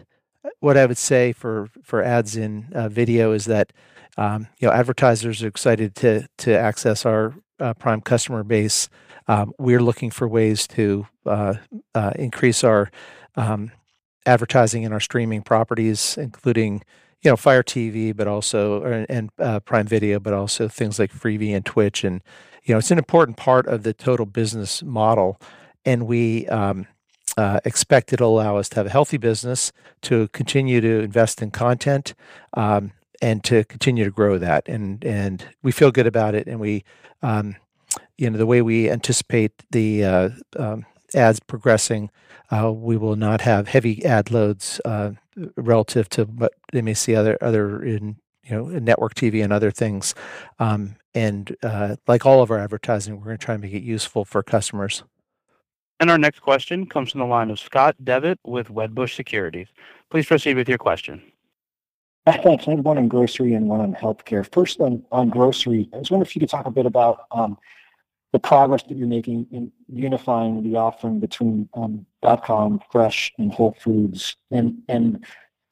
S4: what I would say for for ads in uh, video is that um, you know advertisers are excited to to access our uh, prime customer base. Um, we're looking for ways to uh, uh, increase our um, advertising in our streaming properties, including you know Fire TV, but also and uh, Prime Video, but also things like Freevee and Twitch, and you know it's an important part of the total business model, and we um, uh, expect it'll allow us to have a healthy business, to continue to invest in content, um, and to continue to grow that. And and we feel good about it. And we, um, you know, the way we anticipate the uh, um, ads progressing, uh, we will not have heavy ad loads uh, relative to what they may see other other in you know network TV and other things. Um, and uh, like all of our advertising, we're going to try and make it useful for customers.
S1: And our next question comes from the line of Scott Devitt with Wedbush Securities. Please proceed with your question.
S9: Thanks. I have one on grocery and one on healthcare. First, on, on grocery, I was wondering if you could talk a bit about um, the progress that you're making in unifying the offering between um, .com, Fresh, and Whole Foods, and and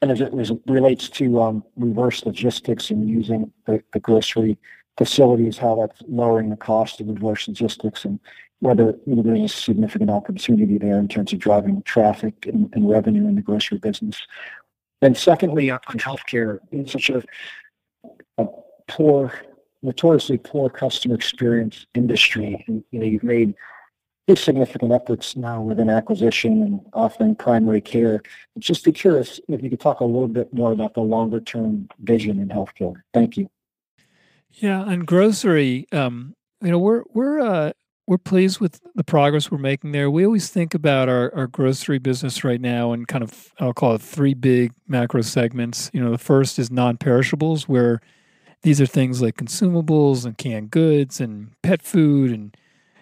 S9: and as it, as it relates to um, reverse logistics and using the, the grocery facilities, how that's lowering the cost of reverse logistics, and whether you know, there's a significant opportunity there in terms of driving traffic and, and revenue in the grocery business. And secondly, on, healthcare, in such a, a poor, notoriously poor customer experience industry, and, you know, you've made big significant efforts now with an acquisition and offering primary care. Just be curious if you could talk a little bit more about the longer term vision in healthcare. Thank you.
S3: Yeah, and grocery, um, you know, we're we're uh, we're pleased with the progress we're making there. We always think about our, our grocery business right now and kind of, I'll call it three big macro segments. You know, the first is non perishables, where these are things like consumables and canned goods and pet food and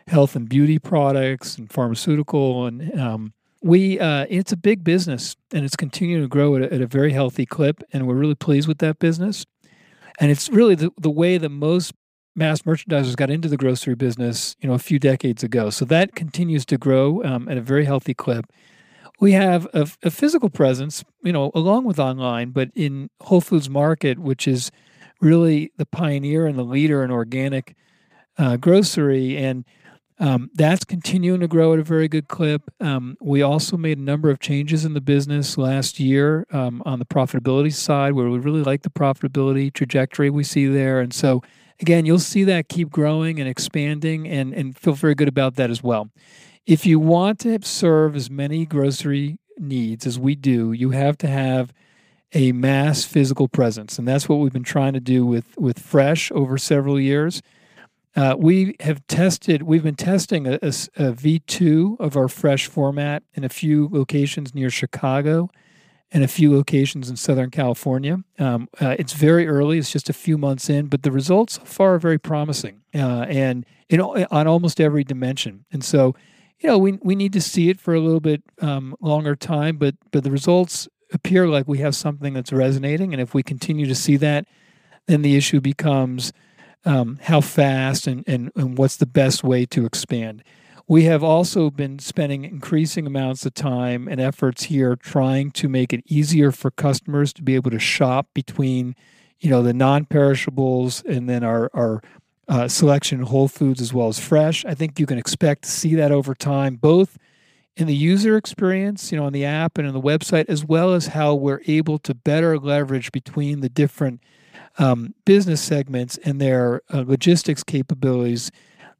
S3: health and beauty products and pharmaceutical. And um, we, uh, it's a big business and it's continuing to grow at a, at a very healthy clip. And we're really pleased with that business. And it's really the, the way that most mass merchandisers got into the grocery business, you know, a few decades ago. So that continues to grow um, at a very healthy clip. We have a, a, physical presence, you know, along with online, but in Whole Foods Market, which is really the pioneer and the leader in organic uh, grocery, and um, that's continuing to grow at a very good clip. Um, we also made a number of changes in the business last year um, on the profitability side, where we really like the profitability trajectory we see there, and so again, you'll see that keep growing and expanding and, and feel very good about that as well. If you want to serve as many grocery needs as we do, you have to have a mass physical presence. And that's what we've been trying to do with, with Fresh over several years. Uh, we have tested, we've been testing a a, a V2 of our Fresh format in a few locations near Chicago and a few locations in Southern California. Um, uh, it's very early; it's just a few months in, but the results so far are very promising, uh, and in, on almost every dimension. And so, you know, we we need to see it for a little bit um, longer time, but but the results appear like we have something that's resonating, and if we continue to see that, then the issue becomes um, how fast and, and and what's the best way to expand. We have also been spending increasing amounts of time and efforts here trying to make it easier for customers to be able to shop between, you know, the non-perishables and then our our uh, selection Whole Foods as well as fresh. I think you can expect to see that over time, both in the user experience, you know, on the app and on the website, as well as how we're able to better leverage between the different um, business segments and their uh, logistics capabilities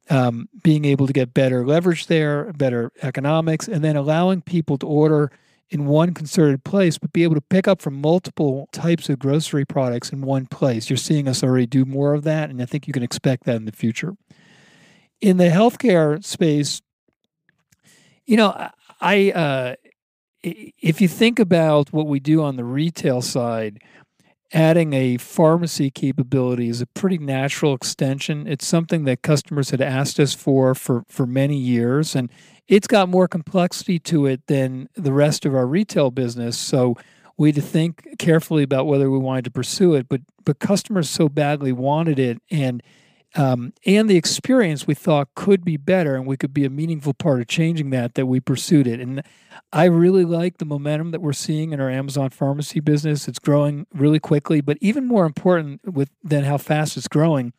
S3: um, being able to get better leverage there, better economics, and then allowing people to order in one concerted place, but be able to pick up from multiple types of grocery products in one place. You're seeing us already do more of that, and I think you can expect that in the future. In the healthcare space, you know, I uh, if you think about what we do on the retail side, adding a pharmacy capability is a pretty natural extension. It's something that customers had asked us for for for many years, and it's got more complexity to it than the rest of our retail business. So we had to think carefully about whether we wanted to pursue it. But but customers so badly wanted it, and um, and the experience we thought could be better, and we could be a meaningful part of changing that. That we pursued it, and I really like the momentum that we're seeing in our Amazon pharmacy business. It's growing really quickly, but even more important with than how fast it's growing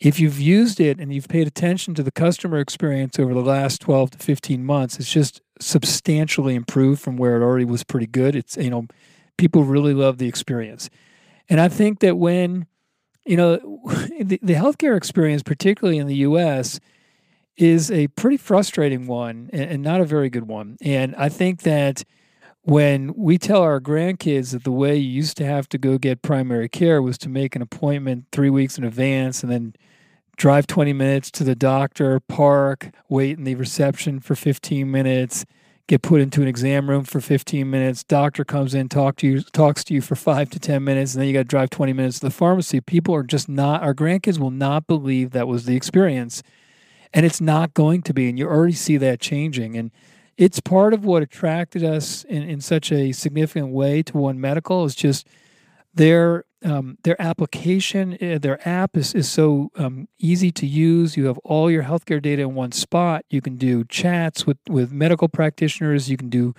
S3: if you've used it and you've paid attention to the customer experience over the last 12 to 15 months, it's just substantially improved from where it already was pretty good. It's, you know, people really love the experience. And I think that when, you know, the, the healthcare experience, particularly in the US, is a pretty frustrating one and, and not a very good one. And I think that when we tell our grandkids that the way you used to have to go get primary care was to make an appointment three weeks in advance and then drive 20 minutes to the doctor, park, wait in the reception for 15 minutes, get put into an exam room for 15 minutes, doctor comes in, talk to you, talks to you for 5 to 10 minutes, and then you got to drive 20 minutes to the pharmacy. People are just not our grandkids will not believe that was the experience. And it's not going to be, and you already see that changing. And it's part of what attracted us in, in such a significant way to One Medical is just their um, their application, uh, their app is, is so um, easy to use. You have all your healthcare data in one spot. You can do chats with, with medical practitioners. You can do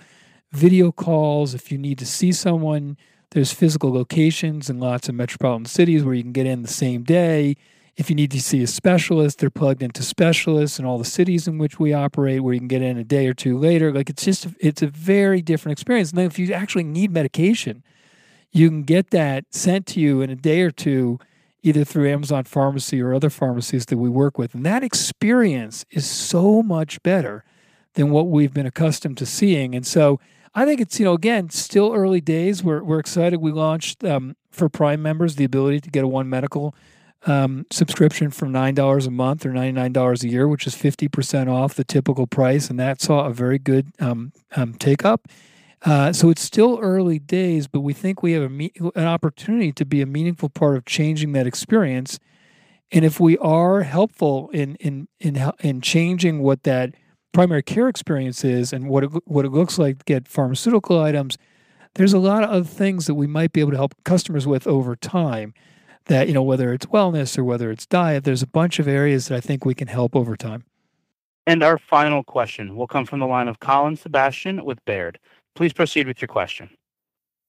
S3: video calls. If you need to see someone, there's physical locations in lots of metropolitan cities where you can get in the same day. If you need to see a specialist, they're plugged into specialists in all the cities in which we operate where you can get in a day or two later. Like it's just, it's a very different experience. And then if you actually need medication, you can get that sent to you in a day or two, either through Amazon Pharmacy or other pharmacies that we work with. And that experience is so much better than what we've been accustomed to seeing. And so I think it's, you know, again, still early days. We're, we're excited. We launched um, for Prime members the ability to get a One Medical um, subscription for $9 a month or $99 a year, which is 50% off the typical price. And that saw a very good um, um take up. Uh, so it's still early days, but we think we have me- an opportunity to be a meaningful part of changing that experience. And if we are helpful in in in in changing what that primary care experience is and what it, what it looks like to get pharmaceutical items, there's a lot of other things that we might be able to help customers with over time. That you know whether it's wellness or whether it's diet, there's a bunch of areas that I think we can help over time.
S1: And our final question will come from the line of Colin Sebastian with Baird. Please proceed with your question.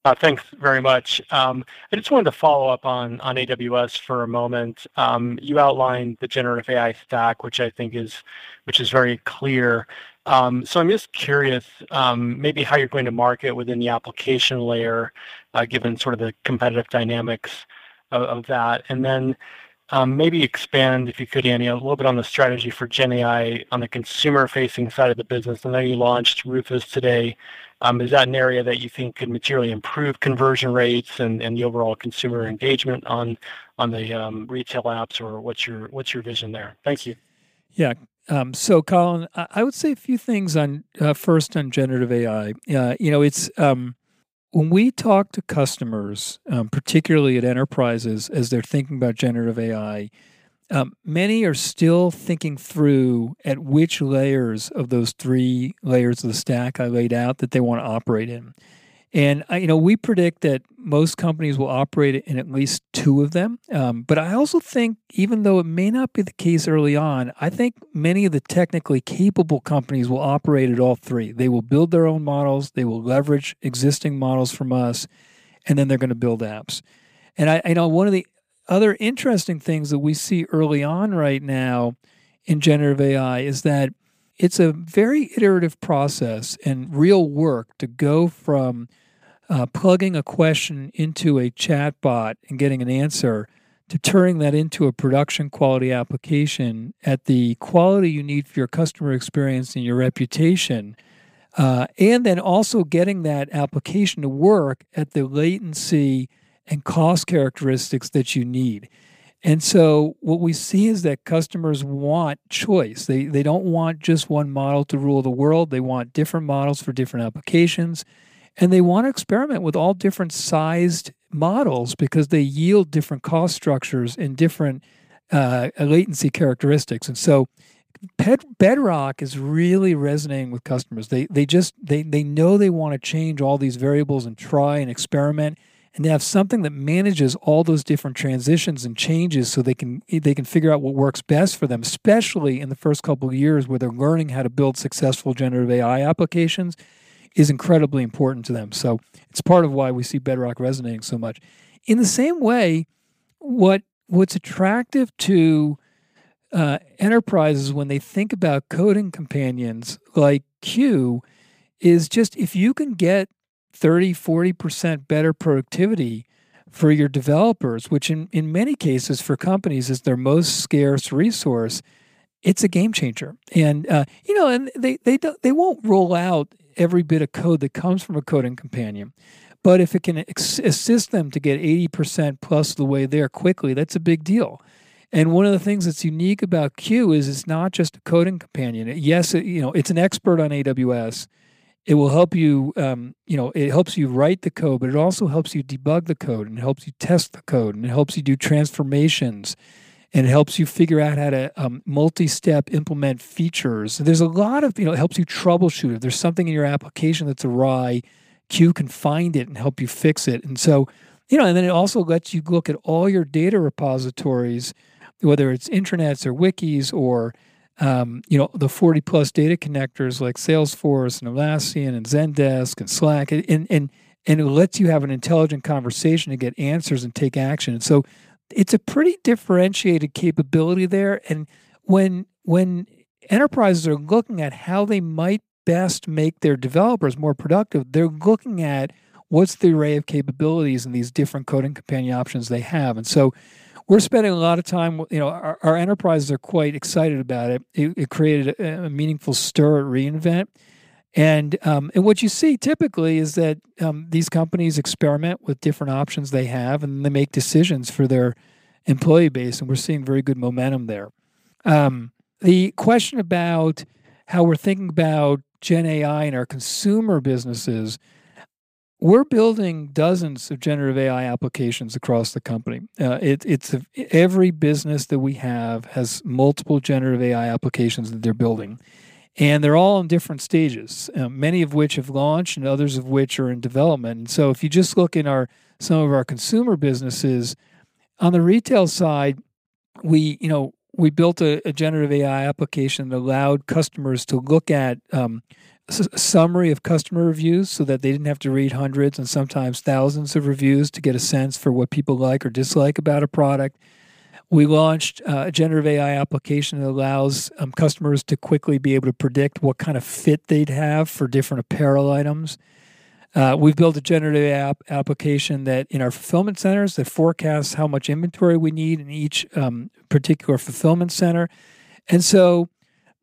S10: Uh, thanks very much. Um, I just wanted to follow up on AWS for a moment. Um, you outlined the generative AI stack, which I think is very clear. Um, so I'm just curious, maybe how you're going to market within the application layer, uh, given sort of the competitive dynamics of, that, and then maybe expand, if you could, Andy, a little bit on the strategy for GenAI on the consumer-facing side of the business. I know you launched Rufus today. Um, is that an area that you think could materially improve conversion rates and, the overall consumer engagement on on the um, retail apps, or what's your what's your vision there? Thank you.
S3: Yeah. Um, so, Colin, I would say a few things on uh, first on generative AI. Uh, you know, it's when we talk to customers, particularly at enterprises, as they're thinking about generative AI, um, many are still thinking through at which layers of those three layers of the stack I laid out that they want to operate in. And you know, we predict that most companies will operate in at least two of them. Um, but I also think, even though it may not be the case early on, I think many of the technically capable companies will operate at all three. They will build their own models. They will leverage existing models from us, and then they're going to build apps. And I, I know one of the other interesting things that we see early on right now in generative AI is that it's a very iterative process and real work to go from uh, plugging a question into a chat bot and getting an answer to turning that into a production quality application at the quality you need for your customer experience and your reputation. Uh, and then also getting that application to work at the latency and cost characteristics that you need. And so what we see is that customers want choice. They they don't want just one model to rule the world. They want different models for different applications. And they want to experiment with all different sized models because they yield different cost structures and different uh, latency characteristics. And so Bedrock is really resonating with customers. They they just they they know they want to change all these variables and try and experiment and they have something that manages all those different transitions and changes so they can they can figure out what works best for them especially in the first couple of years where they're learning how to build successful generative AI applications is incredibly important to them. So it's part of why we see Bedrock resonating so much. In the same way, what what's attractive to uh, enterprises when they think about coding companions like Q is just if you can get 30, 40% better productivity for your developers, which in, in many cases for companies is their most scarce resource, it's a game changer. And uh, you know, and they they they won't roll out every bit of code that comes from a coding companion. But if it can ex- assist them to get 80% plus the way there quickly, that's a big deal. And one of the things that's unique about Q is it's not just a coding companion. Yes, it, you know, it's an expert on AWS. It will help you, um, you know, it helps you write the code, but it also helps you debug the code and it helps you test the code and it helps you do transformations and it helps you figure out how to um, multi-step implement features. There's a lot of you know it helps you troubleshoot if there's something in your application that's awry. Q can find it and help you fix it, and so you know, and then it also lets you look at all your data repositories, whether it's intranets or wikis or um, you know the 40 plus data connectors like Salesforce and Atlassian and Zendesk and Slack, and and and it lets you have an intelligent conversation to get answers and take action. And so it's a pretty differentiated capability there. And when when enterprises are looking at how they might best make their developers more productive, they're looking at what's the array of capabilities and these different coding companion options they have. And so we're spending a lot of time, you know, our, our enterprises are quite excited about it. It, it created a, a, meaningful stir at re:Invent. And um, and what you see typically is that um, these companies experiment with different options they have, and they make decisions for their employee base, and we're seeing very good momentum there. Um, the question about how we're thinking about Gen AI in our consumer businesses, we're building dozens of generative AI applications across the company. Uh, it, it's a, every business that we have has multiple generative AI applications that they're building and they're all in different stages. Uh, many of which have launched, and others of which are in development. And so, if you just look in our some of our consumer businesses, on the retail side, we you know we built a, a generative AI application that allowed customers to look at um, a summary of customer reviews, so that they didn't have to read hundreds and sometimes thousands of reviews to get a sense for what people like or dislike about a product. We launched uh, a generative AI application that allows um, customers to quickly be able to predict what kind of fit they'd have for different apparel items. Uh, we've built a generative app application that in our fulfillment centers that forecasts how much inventory we need in each um, particular fulfillment center, and so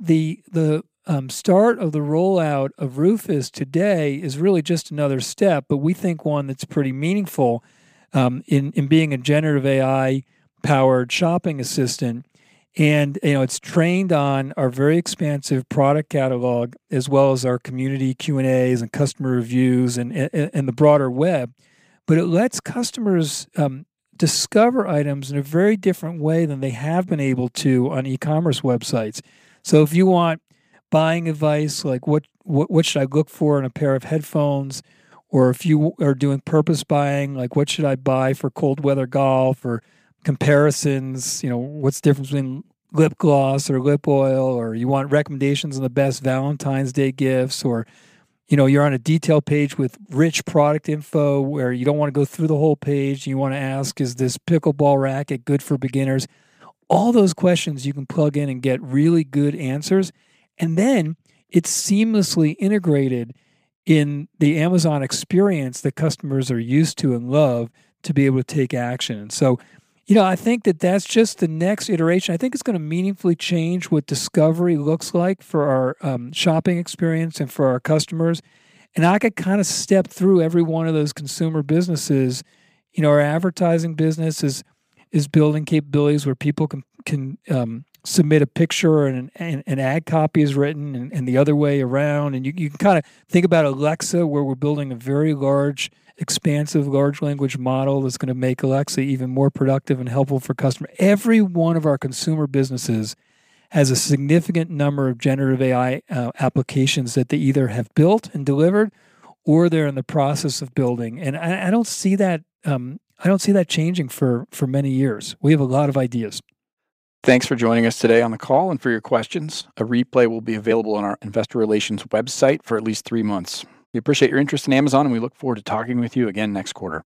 S3: the the um, start of the rollout of Rufus today is really just another step, but we think one that's pretty meaningful um, in in being a generative AI powered shopping assistant. And you know it's trained on our very expansive product catalog as well as our community q and a's and customer reviews and, and, and, the broader web. But it lets customers um, discover items in a very different way than they have been able to on e-commerce websites. So if you want buying advice like what, what, what should i look for in a pair of headphones or if you are doing purpose buying like what should i buy for cold weather golf or comparisons, you know, what's the difference between lip gloss or lip oil, or you want recommendations on the best Valentine's Day gifts, or you know, you're on a detail page with rich product info where you don't want to go through the whole page. You want to ask, is this pickleball racket good for beginners? All those questions you can plug in and get really good answers. And then it's seamlessly integrated in the Amazon experience that customers are used to and love to be able to take action. So you know, I think that that's just the next iteration. I think it's going to meaningfully change what discovery looks like for our um, shopping experience and for our customers. And I could kind of step through every one of those consumer businesses. You know, our advertising business is is building capabilities where people can can um, submit a picture and an, an ad copy is written and, and the other way around. And you, you can kind of think about Alexa, where we're building a very large, expansive large language model that's going to make Alexa even more productive and helpful for customers. Every one of our consumer businesses has a significant number of generative AI uh, applications that they either have built and delivered or they're in the process of building. And I, I don't see that. Um, I don't see that changing for for many years. We have a lot of ideas.
S6: Thanks for joining us today on the call and for your questions. A replay will be available on our investor relations website for at least three months. We appreciate your interest in Amazon and we look forward to talking with you again next quarter.